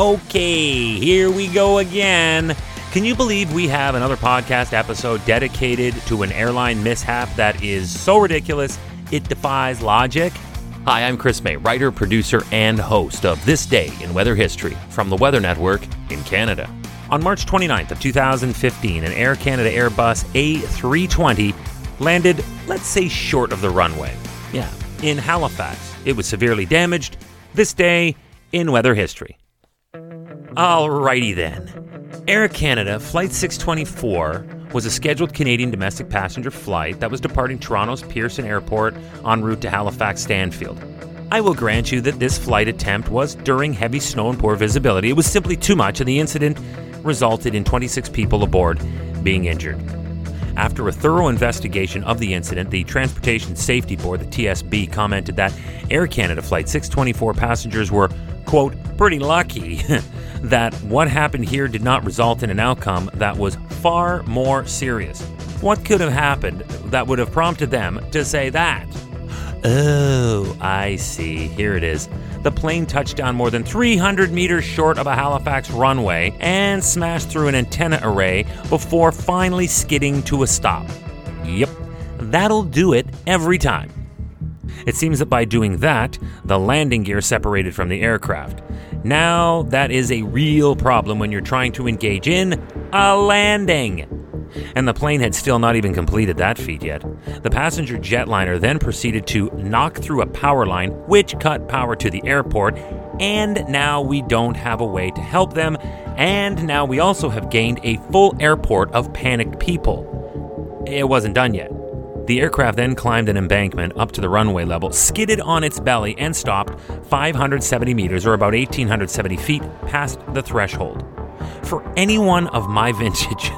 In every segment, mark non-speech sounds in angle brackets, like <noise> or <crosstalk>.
Okay, here we go again. Can you believe we have another podcast episode dedicated to an airline mishap that is so ridiculous it defies logic? Hi, I'm Chris May, writer, producer, and host of This Day in Weather History from the Weather Network in Canada. On March 29th of 2015, an Air Canada Airbus A320 landed, let's say, short of the runway. Yeah, in Halifax. It was severely damaged. This day in weather history. Alrighty then. Air Canada Flight 624 was a scheduled Canadian domestic passenger flight that was departing Toronto's Pearson Airport en route to Halifax Stanfield. I will grant you that this flight attempt was during heavy snow and poor visibility. It was simply too much, and the incident resulted in 26 people aboard being injured. After a thorough investigation of the incident, the Transportation Safety Board, the TSB, commented that Air Canada Flight 624 passengers were, quote, pretty lucky <laughs> that what happened here did not result in an outcome that was far more serious. What could have happened that would have prompted them to say that? Oh, I see. Here it is. The plane touched down more than 300 meters short of a Halifax runway and smashed through an antenna array before finally skidding to a stop. Yep, that'll do it every time. It seems that by doing that, the landing gear separated from the aircraft. Now, that is a real problem when you're trying to engage in a landing. And the plane had still not even completed that feat yet. The passenger jetliner then proceeded to knock through a power line, which cut power to the airport, and now we don't have a way to help them, and now we also have gained a full airport of panicked people. It wasn't done yet. The aircraft then climbed an embankment up to the runway level, skidded on its belly, and stopped 570 meters, or about 1,870 feet, past the threshold. For anyone of my <laughs> vintage,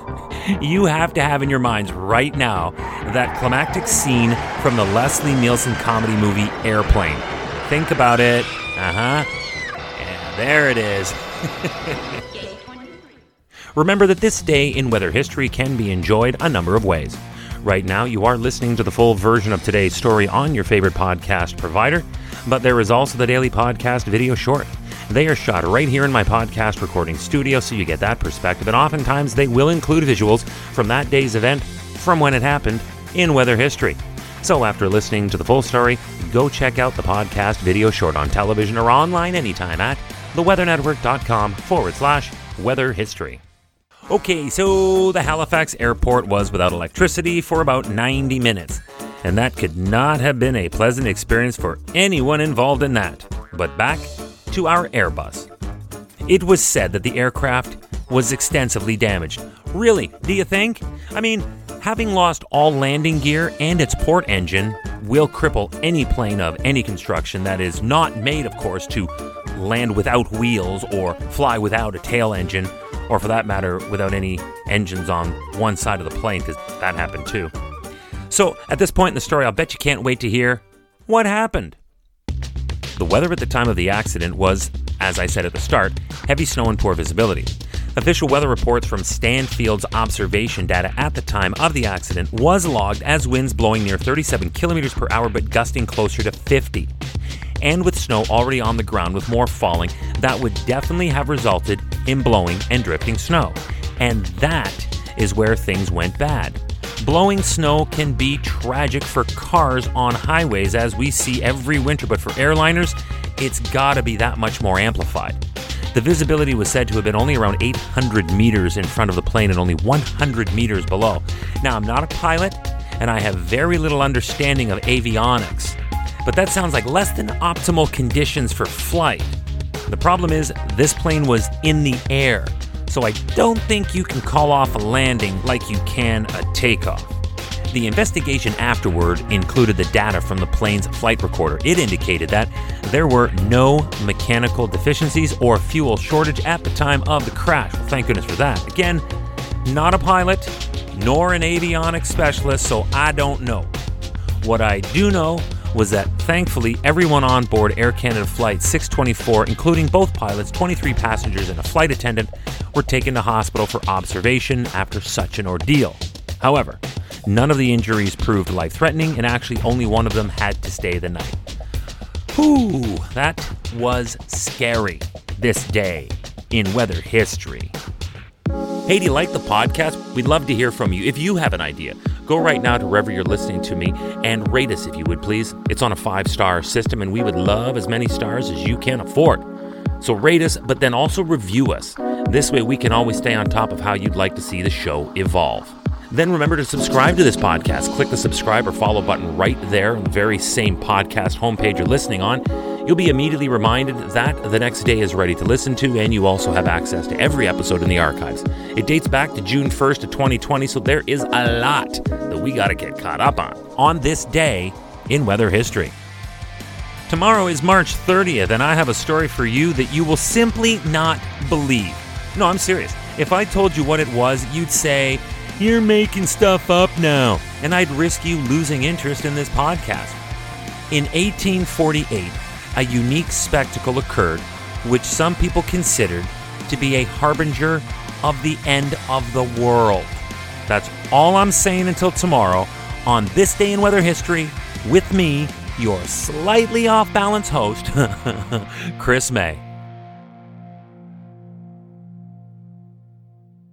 you have to have in your minds right now that climactic scene from the Leslie Nielsen comedy movie Airplane. Think about it. Uh huh. And there it is. <laughs> Remember that this day in weather history can be enjoyed a number of ways. Right now, you are listening to the full version of today's story on your favorite podcast provider, but there is also the daily podcast video short. They are shot right here in my podcast recording studio, so you get that perspective, and oftentimes they will include visuals from that day's event from when it happened in weather history. So after listening to the full story, go check out the podcast video short on television or online anytime at theweathernetwork.com forward slash weather history. Okay, so the Halifax airport was without electricity for about 90 minutes, and that could not have been a pleasant experience for anyone involved in that. But back to our Airbus. It was said that the aircraft was extensively damaged. Really, do you think? I mean, having lost all landing gear and its port engine will cripple any plane of any construction that is not made, of course, to land without wheels or fly without a tail engine or for that matter, without any engines on one side of the plane, because that happened too. So, at this point in the story, I'll bet you can't wait to hear what happened. The weather at the time of the accident was, as I said at the start, heavy snow and poor visibility. Official weather reports from Stanfield's observation data at the time of the accident was logged as winds blowing near 37 kilometers per hour but gusting closer to 50 and with snow already on the ground with more falling, that would definitely have resulted in blowing and drifting snow. And that is where things went bad. Blowing snow can be tragic for cars on highways, as we see every winter, but for airliners, it's gotta be that much more amplified. The visibility was said to have been only around 800 meters in front of the plane and only 100 meters below. Now, I'm not a pilot, and I have very little understanding of avionics, but that sounds like less than optimal conditions for flight. The problem is, this plane was in the air, so I don't think you can call off a landing like you can a takeoff. The investigation afterward included the data from the plane's flight recorder. It indicated that there were no mechanical deficiencies or fuel shortage at the time of the crash. Well, thank goodness for that. Again, not a pilot, nor an avionics specialist, so I don't know. What I do know was that thankfully everyone on board Air Canada Flight 624, including both pilots, 23 passengers, and a flight attendant, were taken to hospital for observation after such an ordeal. However, none of the injuries proved life threatening, and actually only one of them had to stay the night. Whew, that was scary this day in weather history. Hey, do you like the podcast? We'd love to hear from you. If you have an idea, go right now to wherever you're listening to me and rate us if you would please. It's on a five star system, and we would love as many stars as you can afford. So rate us, but then also review us. This way, we can always stay on top of how you'd like to see the show evolve. Then remember to subscribe to this podcast. Click the subscribe or follow button right there on the very same podcast homepage you're listening on. You'll be immediately reminded that the next day is ready to listen to, and you also have access to every episode in the archives. It dates back to June 1st of 2020, so there is a lot that we got to get caught up on on this day in weather history. Tomorrow is March 30th, and I have a story for you that you will simply not believe. No, I'm serious. If I told you what it was, you'd say, you're making stuff up now. And I'd risk you losing interest in this podcast. In 1848, a unique spectacle occurred which some people considered to be a harbinger of the end of the world. That's all I'm saying until tomorrow on This Day in Weather History with me, your slightly off balance host, <laughs> Chris May.